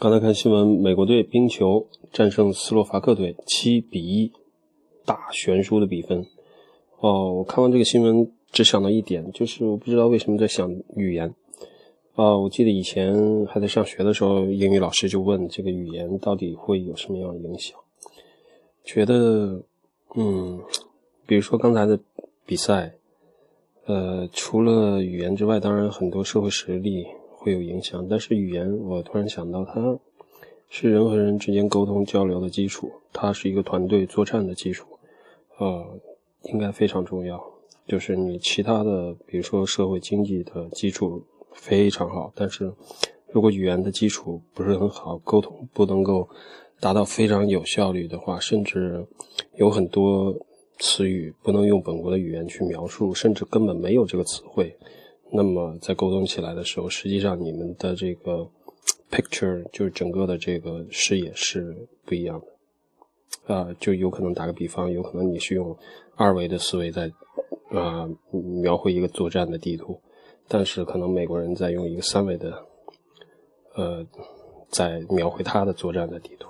刚才看新闻，美国队冰球战胜斯洛伐克队七比一，大悬殊的比分。哦，我看完这个新闻，只想到一点，就是我不知道为什么在想语言。啊，我记得以前还在上学的时候，英语老师就问这个语言到底会有什么样的影响？觉得，嗯，比如说刚才的比赛，呃，除了语言之外，当然很多社会实力。会有影响，但是语言，我突然想到，它是人和人之间沟通交流的基础，它是一个团队作战的基础，呃，应该非常重要。就是你其他的，比如说社会经济的基础非常好，但是如果语言的基础不是很好，沟通不能够达到非常有效率的话，甚至有很多词语不能用本国的语言去描述，甚至根本没有这个词汇。那么在沟通起来的时候，实际上你们的这个 picture 就是整个的这个视野是不一样的，啊，就有可能打个比方，有可能你是用二维的思维在啊描绘一个作战的地图，但是可能美国人在用一个三维的，呃，在描绘他的作战的地图。